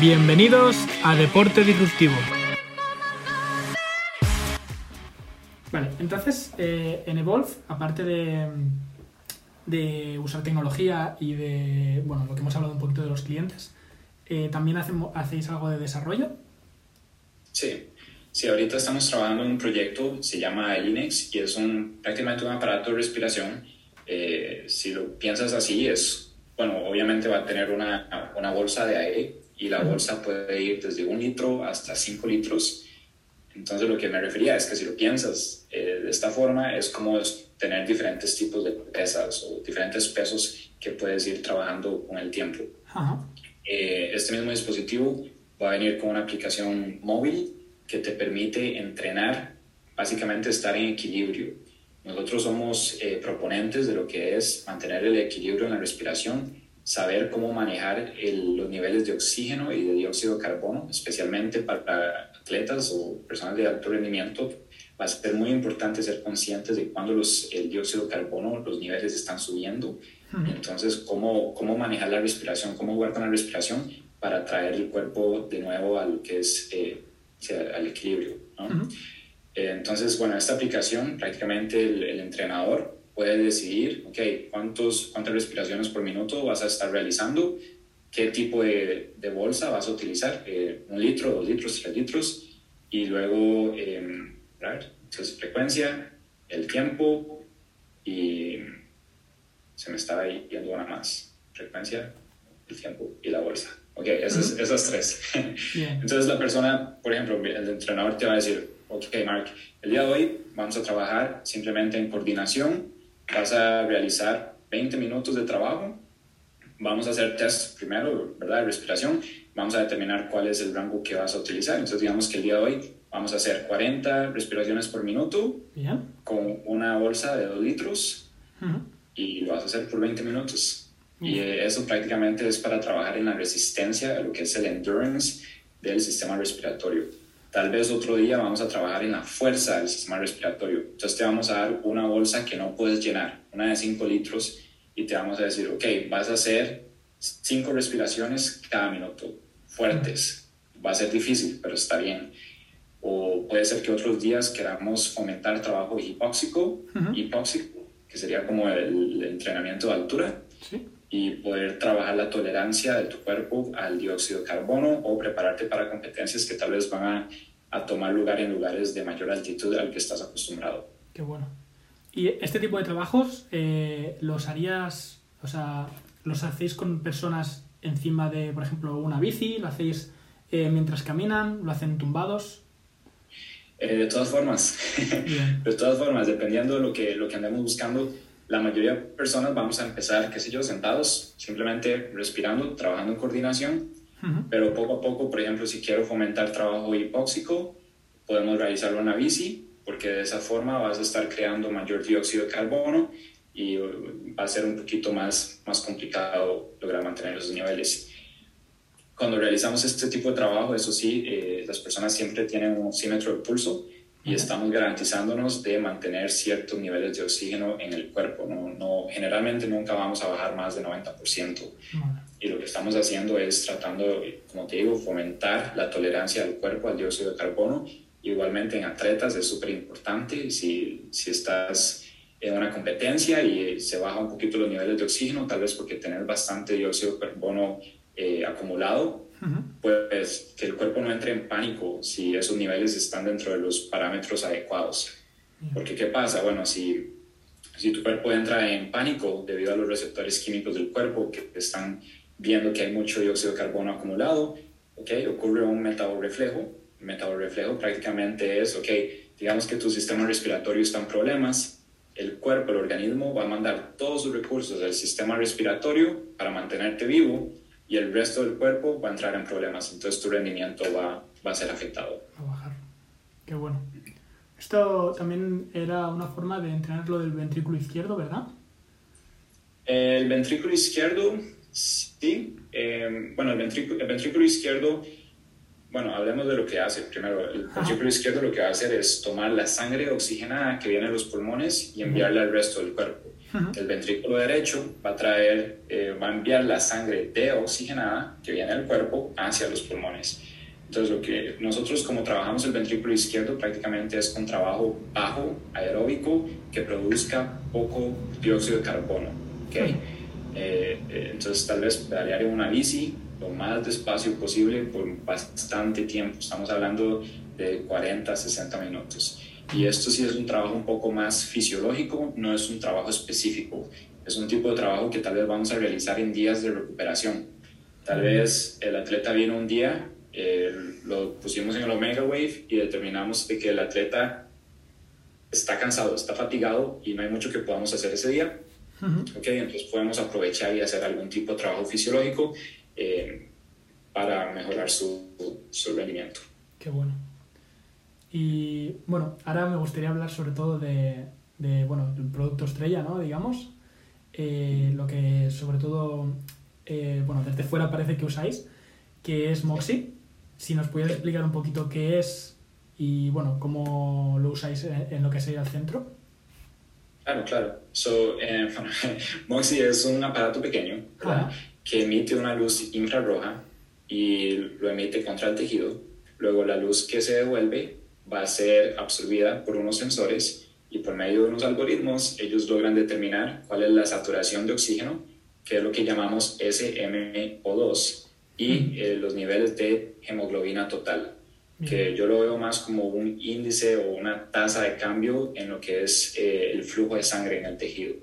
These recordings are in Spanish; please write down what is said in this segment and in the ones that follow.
Bienvenidos a Deporte Disruptivo. Vale, entonces eh, en Evolve, aparte de, de usar tecnología y de, bueno, lo que hemos hablado un poquito de los clientes, eh, ¿también hacemos, hacéis algo de desarrollo? Sí, sí, ahorita estamos trabajando en un proyecto, se llama el INEX y es un, prácticamente un aparato de respiración. Eh, si lo piensas así, es, bueno, obviamente va a tener una, una bolsa de aire y la bolsa puede ir desde un litro hasta cinco litros. Entonces lo que me refería es que si lo piensas eh, de esta forma es como tener diferentes tipos de pesas o diferentes pesos que puedes ir trabajando con el tiempo. Eh, este mismo dispositivo va a venir con una aplicación móvil que te permite entrenar, básicamente estar en equilibrio. Nosotros somos eh, proponentes de lo que es mantener el equilibrio en la respiración saber cómo manejar los niveles de oxígeno y de dióxido de carbono, especialmente para atletas o personas de alto rendimiento, va a ser muy importante ser conscientes de cuándo los, el dióxido de carbono, los niveles están subiendo. Entonces, cómo, cómo manejar la respiración, cómo jugar con la respiración para traer el cuerpo de nuevo a lo que es eh, al equilibrio. Eh, entonces, bueno, esta aplicación prácticamente el entrenador puede decidir, ok, cuántos, cuántas respiraciones por minuto vas a estar realizando, qué tipo de, de bolsa vas a utilizar, eh, un litro, dos litros, tres litros, y luego, eh, entonces frecuencia, el tiempo y se me estaba yendo una más, frecuencia, el tiempo y la bolsa. Ok, esas, esas tres. Entonces la persona, por ejemplo, el entrenador te va a decir, ok, Mark, el día de hoy vamos a trabajar simplemente en coordinación vas a realizar 20 minutos de trabajo, vamos a hacer test primero, ¿verdad? De respiración, vamos a determinar cuál es el rango que vas a utilizar. Entonces, digamos que el día de hoy vamos a hacer 40 respiraciones por minuto con una bolsa de 2 litros y lo vas a hacer por 20 minutos. Y eso prácticamente es para trabajar en la resistencia, lo que es el endurance del sistema respiratorio. Tal vez otro día vamos a trabajar en la fuerza del sistema respiratorio. Entonces te vamos a dar una bolsa que no puedes llenar, una de 5 litros, y te vamos a decir, ok, vas a hacer 5 respiraciones cada minuto, fuertes. Va a ser difícil, pero está bien. O puede ser que otros días queramos fomentar trabajo hipóxico, hipóxico que sería como el, entrenamiento de altura. ¿Sí? Y poder trabajar la tolerancia de tu cuerpo al dióxido de carbono o prepararte para competencias que tal vez van a, a, tomar lugar en lugares de mayor altitud al que estás acostumbrado. Qué bueno. ¿Y este tipo de trabajos eh, los harías, o sea, los hacéis con personas encima de, por ejemplo, una bici? ¿Lo hacéis eh, mientras caminan? ¿Lo hacen tumbados? Eh, de todas formas, de todas formas, dependiendo de lo que, lo que andemos buscando, la mayoría de personas vamos a empezar, qué sé yo, sentados, simplemente respirando, trabajando en coordinación, pero poco a poco, por ejemplo, si quiero fomentar trabajo hipóxico, podemos realizarlo en la bici, porque de esa forma vas a estar creando mayor dióxido de carbono y va a ser un poquito más, más complicado lograr mantener esos niveles. Cuando realizamos este tipo de trabajo, eso sí, eh, las personas siempre tienen un oxímetro de pulso, y estamos garantizándonos de mantener ciertos niveles de oxígeno en el cuerpo. No, no generalmente nunca vamos a bajar más de 90%. Y lo que estamos haciendo es tratando, como te digo, fomentar la tolerancia del cuerpo al dióxido de carbono. Igualmente en atletas es súper importante. Si, si estás en una competencia y se baja un poquito los niveles de oxígeno, tal vez porque tenés bastante dióxido de carbono eh, acumulado, pues que el cuerpo no entre en pánico si esos niveles están dentro de los parámetros adecuados. Porque ¿qué pasa? Bueno, si, si tu cuerpo entra en pánico debido a los receptores químicos del cuerpo que están viendo que hay mucho dióxido de carbono acumulado, ¿okay? ocurre un metaborreflejo. Metaborreflejo prácticamente es, ok, digamos que tu sistema respiratorio está en problemas, el cuerpo, el organismo va a mandar todos sus recursos del sistema respiratorio para mantenerte vivo y el resto del cuerpo va a entrar en problemas, entonces tu rendimiento va, va a ser afectado. A bajar. Qué bueno. Esto también era una forma de entrenar lo del ventrículo izquierdo, ¿verdad? El ventrículo izquierdo, sí. Eh, bueno, el ventrículo, el ventrículo, izquierdo, bueno, hablemos de lo que hace. Primero, el ventrículo izquierdo lo que va a hacer es tomar la sangre oxigenada que viene de los pulmones y enviarla al resto del cuerpo. El ventrículo derecho va a traer, eh, va a enviar la sangre deoxigenada que viene del cuerpo hacia los pulmones. Entonces, lo que nosotros como trabajamos el ventrículo izquierdo prácticamente es con trabajo bajo, aeróbico, que produzca poco dióxido de carbono. ¿okay? Eh, eh, entonces, tal vez pedalear en una bici lo más despacio posible por bastante tiempo. Estamos hablando de 40, 60 minutos. Y esto sí es un trabajo un poco más fisiológico, no es un trabajo específico. Es un tipo de trabajo que tal vez vamos a realizar en días de recuperación. Tal vez el atleta vino un día, eh, lo pusimos en el Omega Wave y determinamos de que el atleta está cansado, está fatigado y no hay mucho que podamos hacer ese día. okay, entonces podemos aprovechar y hacer algún tipo de trabajo fisiológico eh, para mejorar su, su rendimiento. Qué bueno. Y bueno, ahora me gustaría hablar sobre todo de, de bueno, el producto estrella, ¿no? Digamos, eh, lo que sobre todo, eh, bueno, desde fuera parece que usáis, que es Moxie. Si nos pudieras explicar un poquito qué es y, bueno, cómo lo usáis en, lo que sería el centro. Claro, claro. So, eh, Moxie es un aparato pequeño que emite una luz infrarroja y lo emite contra el tejido. Luego la luz que se devuelve va a ser absorbida por unos sensores y por medio de unos algoritmos ellos logran determinar cuál es la saturación de oxígeno, que es lo que llamamos SMO2, y eh, los niveles de hemoglobina total, que yo lo veo más como un índice o una tasa de cambio en lo que es eh, el flujo de sangre en el tejido.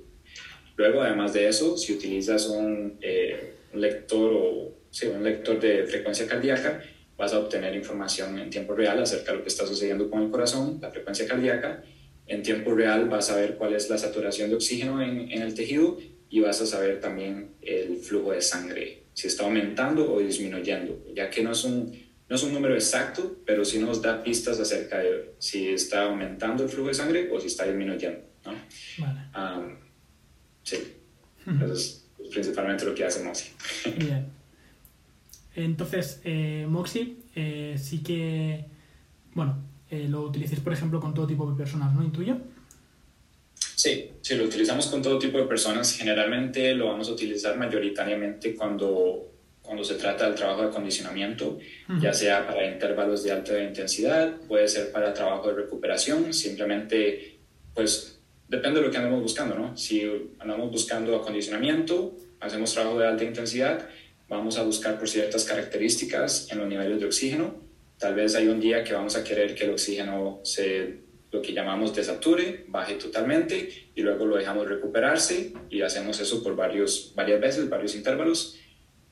Luego, además de eso, si utilizas un, eh, un lector o sí, un lector de frecuencia cardíaca, vas a obtener información en tiempo real acerca de lo que está sucediendo con el corazón, la frecuencia cardíaca. En tiempo real vas a ver cuál es la saturación de oxígeno en, en el tejido y vas a saber también el flujo de sangre, si está aumentando o disminuyendo, ya que no es un, no es un número exacto, pero sí nos da pistas acerca de si está aumentando el flujo de sangre o si está disminuyendo. ¿no? Vale. sí, eso es principalmente lo que hace Moxie. Bien. Entonces, eh, Moxie eh, sí que, bueno, eh, lo utilicéis, por ejemplo, con todo tipo de personas, ¿no? ¿Intuyo? Sí, sí, lo utilizamos con todo tipo de personas. Generalmente lo vamos a utilizar mayoritariamente cuando, cuando se trata del trabajo de acondicionamiento, ya sea para intervalos de alta intensidad, puede ser para trabajo de recuperación, simplemente, pues, depende de lo que andamos buscando, ¿no? Si andamos buscando acondicionamiento, hacemos trabajo de alta intensidad, vamos a buscar por ciertas características en los niveles de oxígeno. Tal vez hay un día que vamos a querer que el oxígeno se, lo que llamamos desature, baje totalmente y luego lo dejamos recuperarse y hacemos eso por varios, varias veces, varios intervalos.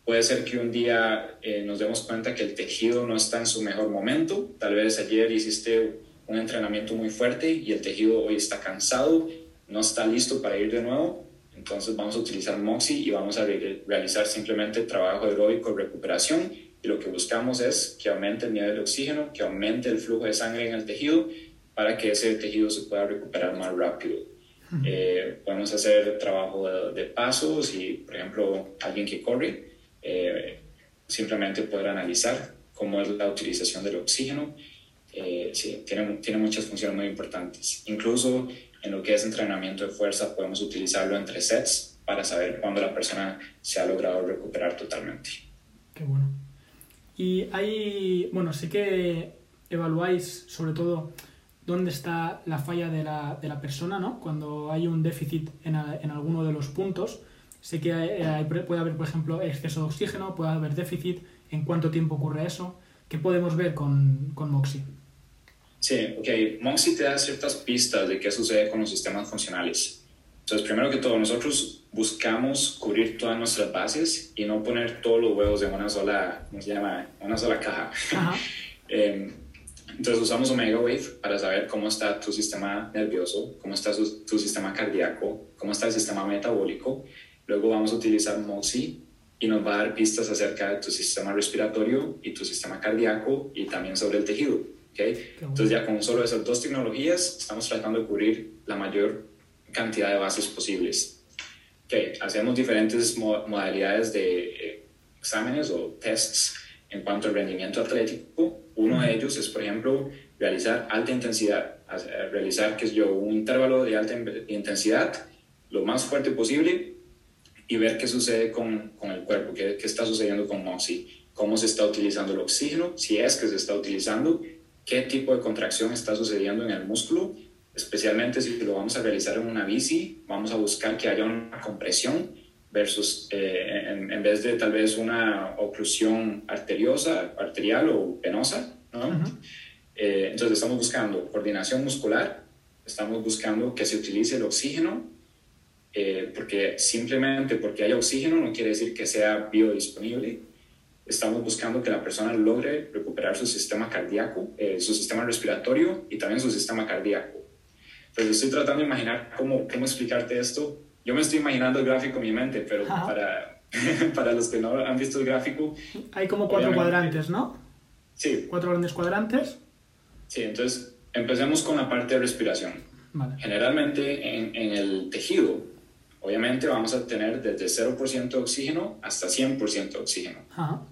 Puede ser que un día eh, nos demos cuenta que el tejido no está en su mejor momento. Tal vez ayer hiciste un entrenamiento muy fuerte y el tejido hoy está cansado, no está listo para ir de nuevo entonces vamos a utilizar Moxie y vamos a realizar simplemente trabajo aeróbico de recuperación y lo que buscamos es que aumente el nivel de oxígeno, que aumente el flujo de sangre en el tejido para que ese tejido se pueda recuperar más rápido. Eh, podemos hacer trabajo de, pasos y, por ejemplo, alguien que corre eh, simplemente poder analizar cómo es la utilización del oxígeno. Eh, sí, tiene, tiene muchas funciones muy importantes. Incluso en lo que es entrenamiento de fuerza podemos utilizarlo entre sets para saber cuándo la persona se ha logrado recuperar totalmente. Qué bueno. Y hay, bueno, sé que evaluáis sobre todo dónde está la falla de la, de la persona, ¿no? Cuando hay un déficit en, en alguno de los puntos, sé que puede haber, por ejemplo, exceso de oxígeno, puede haber déficit, en cuánto tiempo ocurre eso, ¿qué podemos ver con, con Moxie? Sí, ok. Moxie te da ciertas pistas de qué sucede con los sistemas funcionales. Entonces, primero que todo, nosotros buscamos cubrir todas nuestras bases y no poner todos los huevos en una sola, ¿cómo se llama? Una sola caja. Em, entonces, usamos Omega Wave para saber cómo está tu sistema nervioso, cómo está tu sistema cardíaco, cómo está el sistema metabólico. Luego vamos a utilizar Moxie y nos va a dar pistas acerca de tu sistema respiratorio y tu sistema cardíaco y también sobre el tejido. Entonces ya con solo esas dos tecnologías estamos tratando de cubrir la mayor cantidad de bases posibles. Okay. Hacemos diferentes modalidades de eh, exámenes o tests en cuanto al rendimiento atlético. Uno de ellos es, por ejemplo, realizar alta intensidad, realizar, que es yo, un intervalo de alta intensidad lo más fuerte posible y ver qué sucede con, con el cuerpo, qué, qué, está sucediendo con Moxie, cómo se está utilizando el oxígeno, si es que se está utilizando, qué tipo de contracción está sucediendo en el músculo, especialmente si lo vamos a realizar en una bici, vamos a buscar que haya una compresión versus eh, en, en, vez de tal vez una oclusión arteriosa, arterial o venosa, ¿no? eh, entonces estamos buscando coordinación muscular, estamos buscando que se utilice el oxígeno, eh, porque simplemente porque haya oxígeno no quiere decir que sea biodisponible. Estamos buscando que la persona logre recuperar su sistema cardíaco, eh, su sistema respiratorio y también su sistema cardíaco. Entonces estoy tratando de imaginar cómo, cómo explicarte esto. Yo me estoy imaginando el gráfico en mi mente, pero para, para los que no han visto el gráfico... Hay como cuatro cuadrantes, ¿no? Sí. Cuatro grandes cuadrantes. Sí, entonces empecemos con la parte de respiración. Vale. Generalmente en, en, el tejido, obviamente vamos a tener desde 0% de oxígeno hasta 100% de oxígeno. Ajá.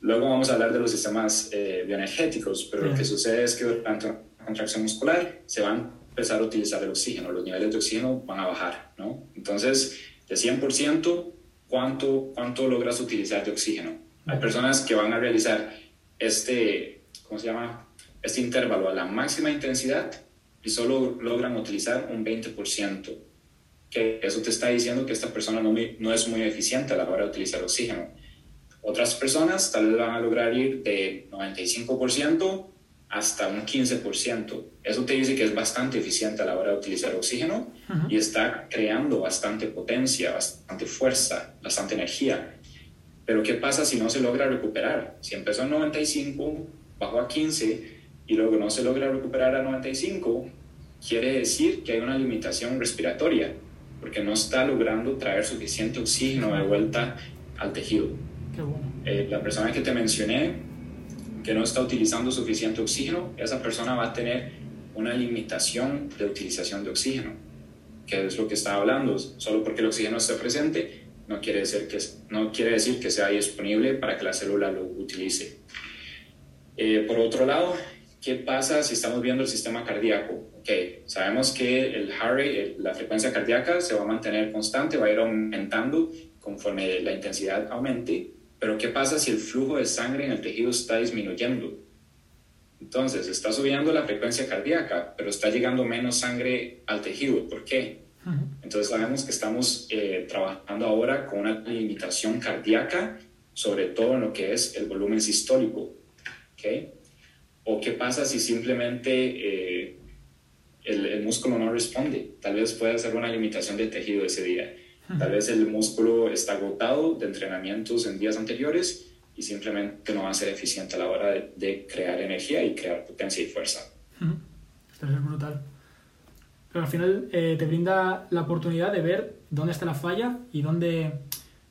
Luego vamos a hablar de los sistemas eh, bioenergéticos, pero Bien. lo que sucede es que durante una contracción muscular se van a empezar a utilizar el oxígeno, los niveles de oxígeno van a bajar, ¿no? Entonces, de 100%, ¿cuánto, cuánto logras utilizar de oxígeno? Hay personas que van a realizar este, ¿cómo se llama? Este intervalo a la máxima intensidad y solo logran utilizar un 20%. Que eso te está diciendo que esta persona no, no es muy eficiente a la hora de utilizar oxígeno. Otras personas tal vez van a lograr ir de 95% hasta un 15%. Eso te dice que es bastante eficiente a la hora de utilizar oxígeno Ujú. y está creando bastante potencia, bastante fuerza, bastante energía. Pero ¿qué pasa si no se logra recuperar? Si empezó en 95, bajó a 15 y luego no se logra recuperar a 95, quiere decir que hay una limitación respiratoria, porque no está logrando traer suficiente oxígeno de vuelta al tejido. Qué bueno. Eh, la persona que te mencioné, que no está utilizando suficiente oxígeno, esa persona va a tener una limitación de utilización de oxígeno, que es lo que estaba hablando. Solo porque el oxígeno esté presente, no quiere decir que, no quiere decir que sea disponible para que la célula lo utilice. Eh, por otro lado, ¿qué pasa si estamos viendo el sistema cardíaco? Ok, sabemos que el heart rate, la frecuencia cardíaca se va a mantener constante, va a ir aumentando conforme la intensidad aumente, pero ¿qué pasa si el flujo de sangre en el tejido está disminuyendo? Entonces, está subiendo la frecuencia cardíaca, pero está llegando menos sangre al tejido. ¿Por qué? Entonces sabemos que estamos eh, trabajando ahora con una limitación cardíaca, sobre todo en lo que es el volumen sistólico. ¿ok? ¿O qué pasa si simplemente eh, el, el músculo no responde? Tal vez pueda ser una limitación del tejido ese día. Tal vez el músculo está agotado de entrenamientos en días anteriores y simplemente no va a ser eficiente a la hora de, de crear energía y crear potencia y fuerza. Esto es brutal. Pero al final eh, te brinda la oportunidad de ver dónde está la falla y dónde,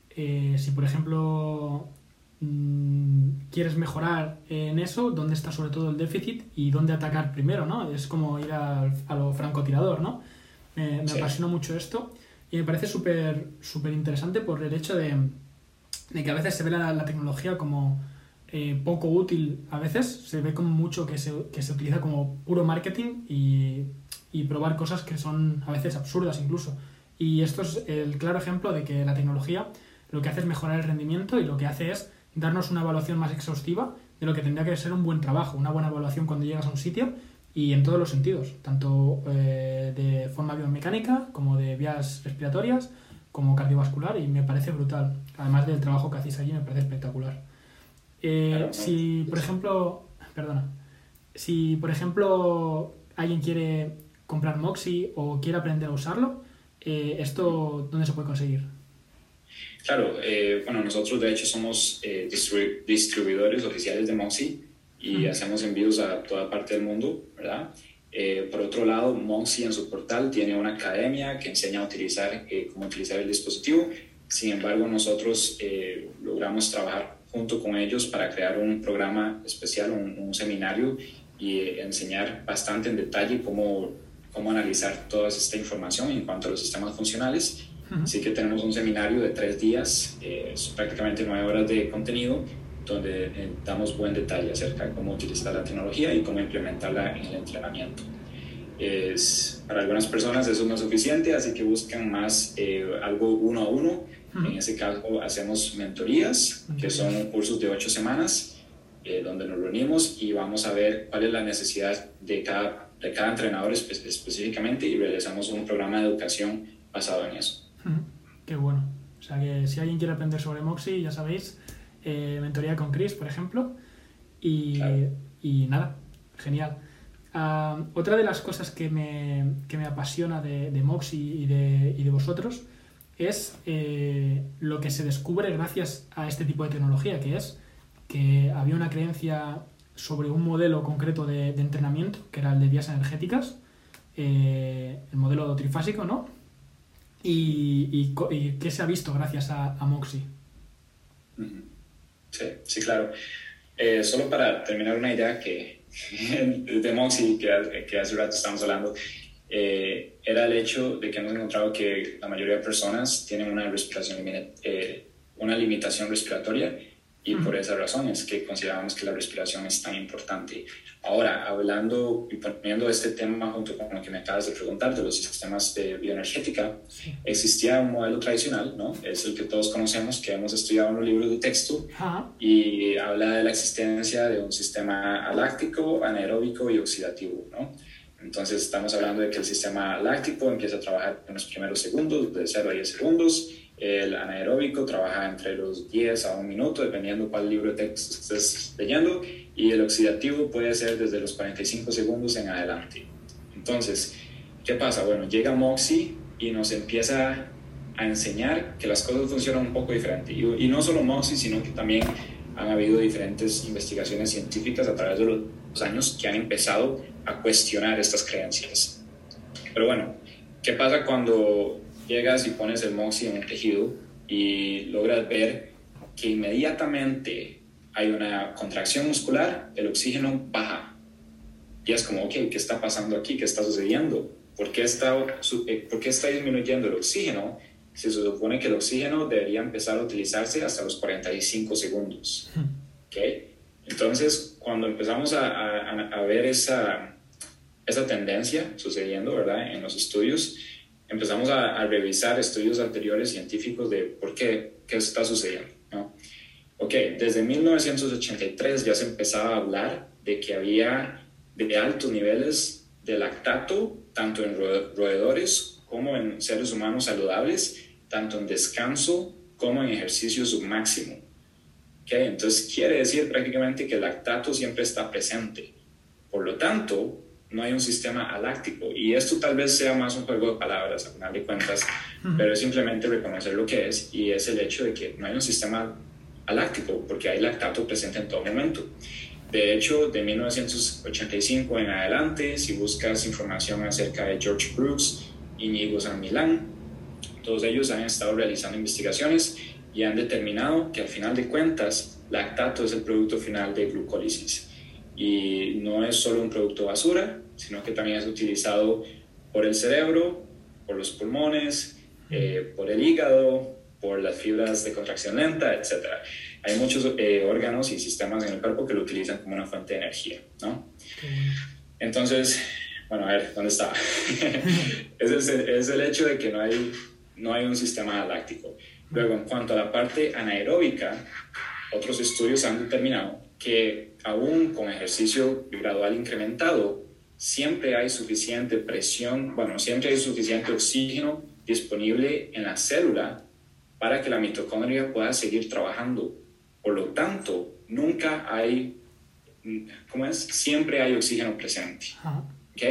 eh, si por ejemplo quieres mejorar en eso, dónde está sobre todo el déficit y dónde atacar primero, ¿no? Es como ir al- a, lo francotirador, ¿no? Me, me Sí. apasiona mucho esto y me parece súper súper interesante por el hecho de, de que a veces se ve la, la tecnología como eh, poco útil, a veces se ve como mucho que se, que se utiliza como puro marketing y, y probar cosas que son a veces absurdas incluso. Y esto es el claro ejemplo de que la tecnología lo que hace es mejorar el rendimiento y lo que hace es darnos una evaluación más exhaustiva de lo que tendría que ser un buen trabajo, una buena evaluación cuando llegas a un sitio y en todos los sentidos, tanto eh, de forma biomecánica como de vías respiratorias, como cardiovascular y me parece brutal. Además del trabajo que hacéis allí me parece espectacular. Eh, si, por ejemplo, perdona, si por ejemplo alguien quiere comprar Moxie o quiere aprender a usarlo, eh, ¿esto dónde se puede conseguir? Claro, eh, bueno, nosotros de hecho somos eh, distribu- distribuidores oficiales de Moxie y hacemos envíos a toda parte del mundo, ¿verdad? Eh, por otro lado, Moxie en su portal tiene una academia que enseña a utilizar, eh, cómo utilizar el dispositivo. Sin embargo, nosotros logramos trabajar junto con ellos para crear un programa especial, un, un seminario y enseñar bastante en detalle cómo, cómo analizar toda esta información en cuanto a los sistemas funcionales Así que tenemos un seminario de tres días, eh, es prácticamente nueve horas de contenido, donde eh, damos buen detalle acerca de cómo utilizar la tecnología y cómo implementarla en el entrenamiento. Es, para algunas personas eso no es suficiente, así que buscan más eh, algo uno a uno. En ese caso hacemos mentorías, que son cursos de ocho semanas, eh, donde nos reunimos y vamos a ver cuál es la necesidad de cada, de cada entrenador específicamente y realizamos un programa de educación basado en eso. Qué bueno. O sea que si alguien quiere aprender sobre Moxie, ya sabéis, eh, mentoría con Chris, por ejemplo. Y, y nada, genial. Ah, otra de las cosas que me, que me apasiona de, de Moxie y de, y de vosotros es eh, lo que se descubre gracias a este tipo de tecnología, que es que había una creencia sobre un modelo concreto de, entrenamiento, que era el de vías energéticas, eh, el modelo trifásico, ¿no? Y, y, qué se ha visto gracias a, a Moxie. Sí, sí, claro. Eh, solo para terminar una idea que de Moxie, que, que hace rato estamos hablando, eh, era el hecho de que hemos encontrado que la mayoría de personas tienen una respiración, eh, una limitación respiratoria y por esa razón es que consideramos que la respiración es tan importante. Ahora, hablando y poniendo este tema junto con lo que me acabas de preguntar de los sistemas de bioenergética, existía un modelo tradicional, ¿no? Es el que todos conocemos, que hemos estudiado en los libros de texto, y habla de la existencia de un sistema aláctico, anaeróbico y oxidativo, ¿no? Entonces estamos hablando de que el sistema láctico empieza a trabajar en los primeros segundos, de 0 a 10 segundos. El anaeróbico trabaja entre los 10 a 1 minuto, dependiendo cuál libro de texto estés leyendo. Y el oxidativo puede ser desde los 45 segundos en adelante. Entonces, ¿qué pasa? Bueno, llega Moxie y nos empieza a enseñar que las cosas funcionan un poco diferente. Y, y no solo Moxie, sino que también han habido diferentes investigaciones científicas a través de los años que han empezado a cuestionar estas creencias. Pero bueno, ¿qué pasa cuando llegas y pones el Moxie en un tejido y logras ver que inmediatamente hay una contracción muscular, el oxígeno baja? Y es como, ok, ¿qué está pasando aquí? ¿Qué está sucediendo? ¿Por qué está, eh, ¿por qué está disminuyendo el oxígeno? Se supone que el oxígeno debería empezar a utilizarse hasta los 45 segundos. ¿ok? Entonces, cuando empezamos a, a, a ver esa, esa tendencia sucediendo, ¿verdad? En los estudios, empezamos a, revisar estudios anteriores científicos de por qué, qué está sucediendo, ¿no? Ok, desde 1983 ya se empezaba a hablar de que había de altos niveles de lactato, tanto en roedores como en seres humanos saludables, tanto en descanso como en ejercicio submáximo. Okay, entonces quiere decir prácticamente que el lactato siempre está presente. Por lo tanto, no hay un sistema aláctico. Y esto tal vez sea más un juego de palabras, a final de cuentas, pero es simplemente reconocer lo que es y es el hecho de que no hay un sistema aláctico porque hay lactato presente en todo momento. De hecho, de 1985 en adelante, si buscas información acerca de George Brooks, Íñigo San Milán, todos ellos han estado realizando investigaciones y han determinado que al final de cuentas, lactato es el producto final de glucólisis y no es solo un producto basura, sino que también es utilizado por el cerebro, por los pulmones, eh, por el hígado, por las fibras de contracción lenta, etc. Hay muchos eh, órganos y sistemas en el cuerpo que lo utilizan como una fuente de energía, ¿no? Entonces, bueno, a ver, ¿dónde está? es, el, es, el, hecho de que no hay, no hay un sistema láctico. Luego, en cuanto a la parte anaeróbica, otros estudios han determinado que aún con ejercicio gradual incrementado, siempre hay suficiente presión, bueno, siempre hay suficiente oxígeno disponible en la célula para que la mitocondria pueda seguir trabajando. Por lo tanto, nunca hay, ¿cómo es? Siempre hay oxígeno presente. ¿Ok?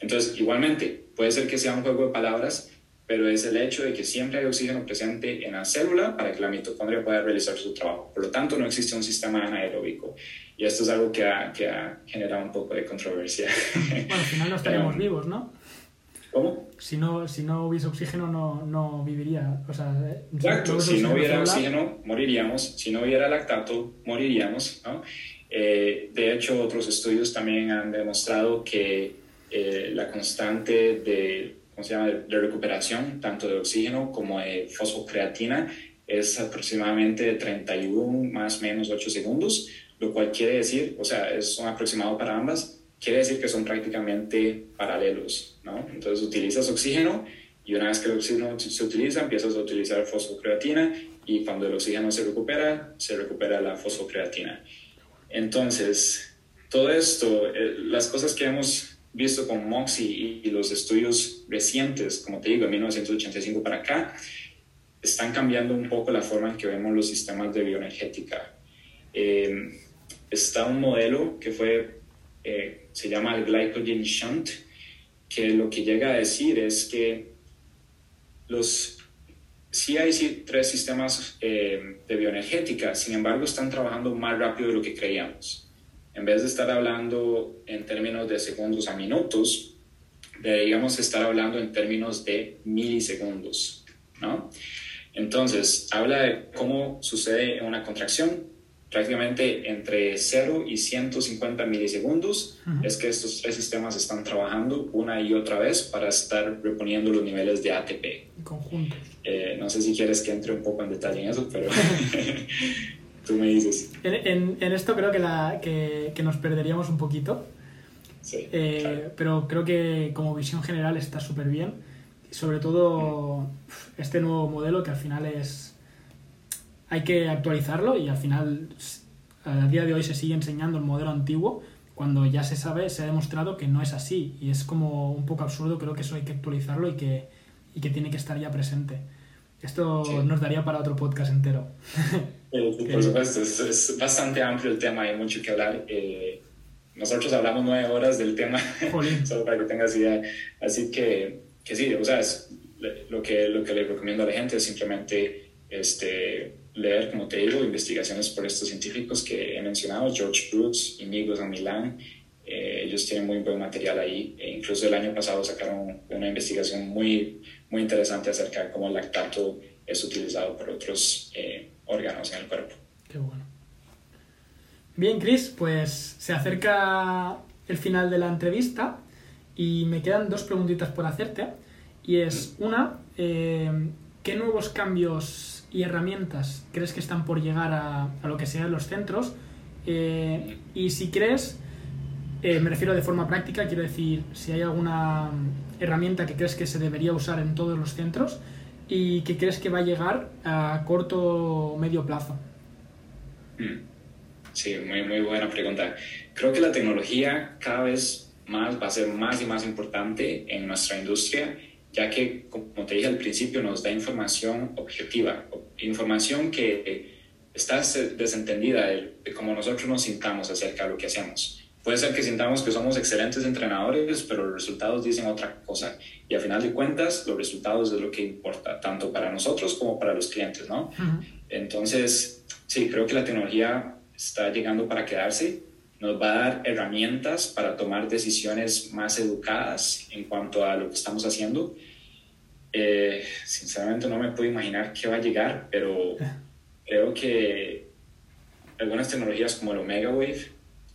Entonces, igualmente, puede ser que sea un juego de palabras, pero es el hecho de que siempre hay oxígeno presente en la célula para que la mitocondria pueda realizar su trabajo. Por lo tanto, no existe un sistema anaeróbico. Y esto es algo que ha, que ha generado un poco de controversia. Bueno, al final no estaríamos vivos, ¿no? ¿Cómo? Si no, si no hubiese oxígeno, no, no viviría. O sea, Exacto, si no hubiera oxígeno, moriríamos. Si no hubiera lactato, moriríamos. ¿no? Eh, de hecho, otros estudios también han demostrado que eh, la constante de ¿cómo se llama?, de recuperación, tanto de oxígeno como de fosfocreatina, es aproximadamente de 31 más menos 8 segundos, lo cual quiere decir, o sea, es un aproximado para ambas, quiere decir que son prácticamente paralelos, ¿no? Entonces utilizas oxígeno y una vez que el oxígeno se utiliza, empiezas a utilizar fosfocreatina y cuando el oxígeno se recupera, se recupera la fosfocreatina. Entonces, todo esto, eh, las cosas que hemos visto con MOXIE y, los estudios recientes, como te digo, de 1985 para acá, están cambiando un poco la forma en que vemos los sistemas de bioenergética. Eh, está un modelo que fue, eh, se llama el Glycogen Shunt, que lo que llega a decir es que los, sí hay tres sistemas eh, de bioenergética, sin embargo están trabajando más rápido de lo que creíamos. En vez de estar hablando en términos de segundos a minutos, deberíamos estar hablando en términos de milisegundos, ¿no? Entonces, habla de cómo sucede una contracción, prácticamente entre 0 y 150 milisegundos es que estos tres sistemas están trabajando una y otra vez para estar reponiendo los niveles de ATP. Conjuntos. Eh, no sé si quieres que entre un poco en detalle en eso, pero tú me dices. En, en, esto creo que, la, que, que, nos perderíamos un poquito. Sí, eh, Pero creo que como visión general está súper bien. Sobre todo este nuevo modelo que al final es hay que actualizarlo y al final a día de hoy se sigue enseñando el modelo antiguo cuando ya se sabe, se ha demostrado que no es así y es como un poco absurdo, creo que eso hay que actualizarlo y que, y que tiene que estar ya presente. Esto nos daría para otro podcast entero. por supuesto, es, bastante amplio el tema, hay mucho que hablar. Eh, nosotros hablamos nueve horas del tema, solo para que tengas idea. Así que, que sí, o sea, lo, que, lo que le recomiendo a la gente es simplemente este, leer, como te digo, investigaciones por estos científicos que he mencionado, George Brooks y Migos en Milán. Eh, ellos tienen muy buen material ahí. E incluso el año pasado sacaron una investigación muy, muy interesante acerca de cómo el lactato es utilizado por otros eh, órganos en el cuerpo. Qué bueno. Bien, Chris, pues se acerca el final de la entrevista y me quedan dos preguntitas por hacerte. Y es una, eh, ¿qué nuevos cambios y herramientas crees que están por llegar a, a lo que sean los centros? Eh, y si crees, eh, me refiero de forma práctica, quiero decir, si hay alguna herramienta que crees que se debería usar en todos los centros y que crees que va a llegar a corto o medio plazo. Mm. Sí, muy, muy buena pregunta. Creo que la tecnología cada vez más va a ser más y más importante en nuestra industria ya que, como te dije al principio, nos da información objetiva, información que está desentendida de, cómo nosotros nos sintamos acerca de lo que hacemos. Puede ser que sintamos que somos excelentes entrenadores, pero los resultados dicen otra cosa. Y al final de cuentas, los resultados es lo que importa, tanto para nosotros como para los clientes, ¿no? Entonces, sí, creo que la tecnología está llegando para quedarse. Nos va a dar herramientas para tomar decisiones más educadas en cuanto a lo que estamos haciendo eh, sinceramente no me puedo imaginar qué va a llegar, pero creo que algunas tecnologías como el Omega Wave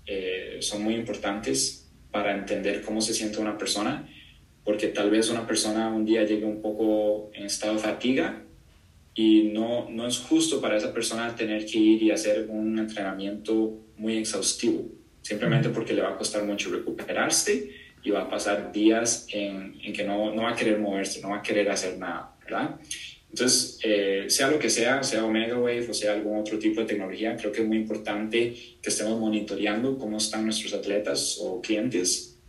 eh, son muy importantes para entender cómo se siente una persona, porque tal vez una persona un día llegue un poco en estado de fatiga y no, no es justo para esa persona tener que ir y hacer un entrenamiento muy exhaustivo, simplemente porque le va a costar mucho recuperarse y va a pasar días en, en que no, no, va a querer moverse, no va a querer hacer nada, ¿verdad? Entonces, eh, sea lo que sea, sea Omega Wave o sea algún otro tipo de tecnología, creo que es muy importante que estemos monitoreando cómo están nuestros atletas o clientes.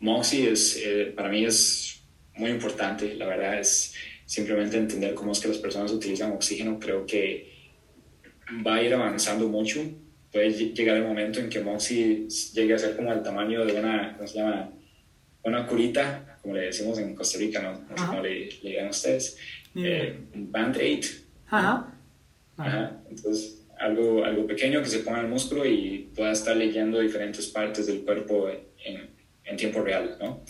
Moxie es, eh, para mí es muy importante, la verdad es simplemente entender cómo es que las personas utilizan oxígeno, creo que va a ir avanzando mucho. Puede llegar el momento en que Moxie llegue a ser como el tamaño de una, ¿cómo se llama? Una curita, como le decimos en Costa Rica, no, no sé cómo le, le digan ustedes, eh, un band-aid. Ajá. Ajá. Entonces, algo, algo pequeño que se ponga en el músculo y pueda estar leyendo diferentes partes del cuerpo en, en tiempo real, ¿no?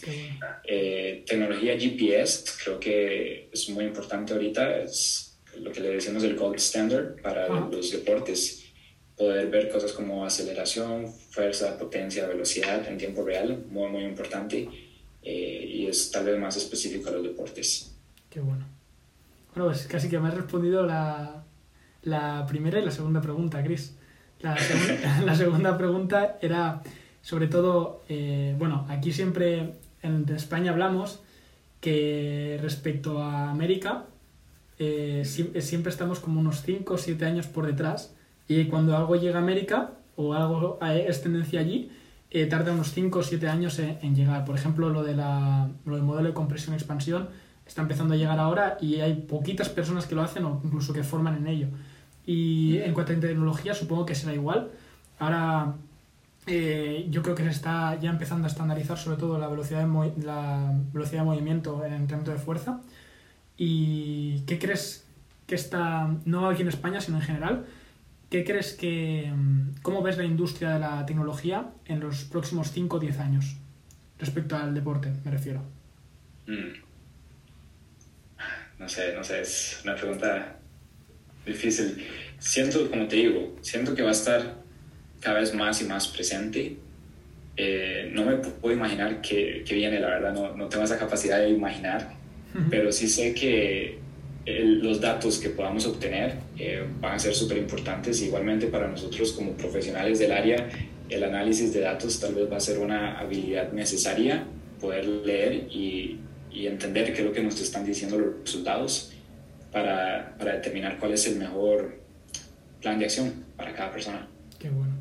Eh, tecnología GPS, creo que es muy importante ahorita, es lo que le decimos el gold standard para los deportes poder ver cosas como aceleración, fuerza, potencia, velocidad en tiempo real, muy, muy importante. Eh, y es tal vez más específico a los deportes. Qué bueno. Bueno, pues casi que me has respondido la, la primera y la segunda pregunta, Chris. La, segunda pregunta era sobre todo, eh, bueno, aquí siempre en España hablamos que respecto a América eh, siempre estamos como unos 5 o 7 años por detrás y cuando algo llega a América o algo es tendencia allí, eh, tarda unos 5 o 7 años en, llegar. Por ejemplo, lo, de la, lo del modelo de compresión-expansión está empezando a llegar ahora y hay poquitas personas que lo hacen o incluso que forman en ello. Y en cuanto a tecnología, supongo que será igual. Ahora eh, yo creo que se está ya empezando a estandarizar sobre todo la velocidad de, la velocidad de movimiento en entrenamiento de fuerza. ¿Y qué crees que está, no aquí en España, sino en general, qué crees que, mm, cómo ves la industria de la tecnología en los próximos 5 o 10 años? Respecto al deporte, me refiero. Mm. No sé, no sé, es una pregunta difícil. Siento, como te digo, siento que va a estar cada vez más y más presente. Eh, no me puedo imaginar qué, viene, la verdad, no, no, tengo esa capacidad de imaginar, pero sí sé que los datos que podamos obtener eh, van a ser súper importantes. Igualmente para nosotros como profesionales del área, el análisis de datos tal vez va a ser una habilidad necesaria, poder leer y, y entender qué es lo que nos están diciendo los resultados para, para determinar cuál es el mejor plan de acción para cada persona. Qué bueno.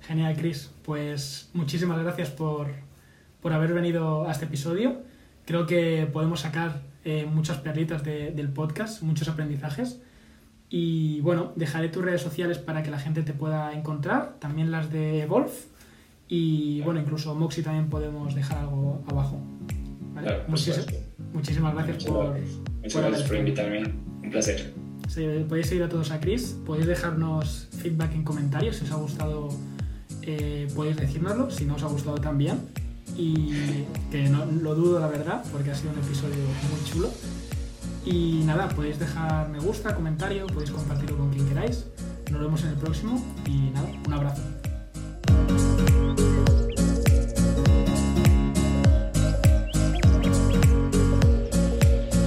Genial, Chris. Pues muchísimas gracias por, por haber venido a este episodio. Creo que podemos sacar eh, muchas perlitas del podcast, muchos aprendizajes. Y bueno, dejaré tus redes sociales para que la gente te pueda encontrar, también las de Golf. Y bueno, incluso Moxie también podemos dejar algo abajo. Muchísimas gracias por, Muchas gracias por invitarme. Un placer. podéis seguir a todos a Chris, podéis dejarnos feedback en comentarios si os ha gustado eh, podéis decírnoslo si no os ha gustado también. Y que no lo dudo, la verdad, porque ha sido un episodio muy chulo. Y nada, podéis dejar me gusta, comentario, podéis compartirlo con quien queráis. Nos vemos en el próximo y nada, un abrazo.